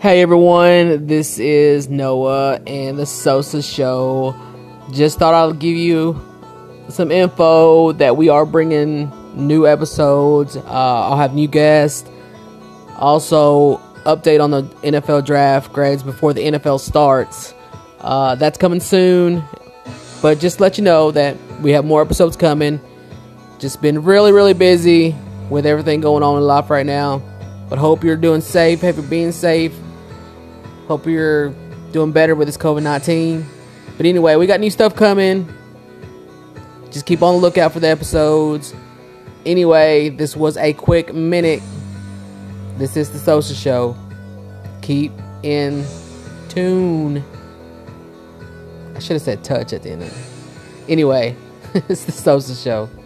Hey everyone, this is Noah and the Sosa Show. Just thought I'll give you some info that we are bringing new episodes. Uh, I'll have new guests. Also, update on the NFL draft grades before the NFL starts. Uh, that's coming soon. But just let you know that we have more episodes coming. Just been really, really busy with everything going on in life right now. But hope you're doing safe. Hope you're being safe. Hope you're doing better with this COVID 19. But anyway, we got new stuff coming. Just keep on the lookout for the episodes. Anyway, this was a quick minute. This is the Sosa Show. Keep in tune. I should have said touch at the end of it. Anyway, it's the Sosa Show.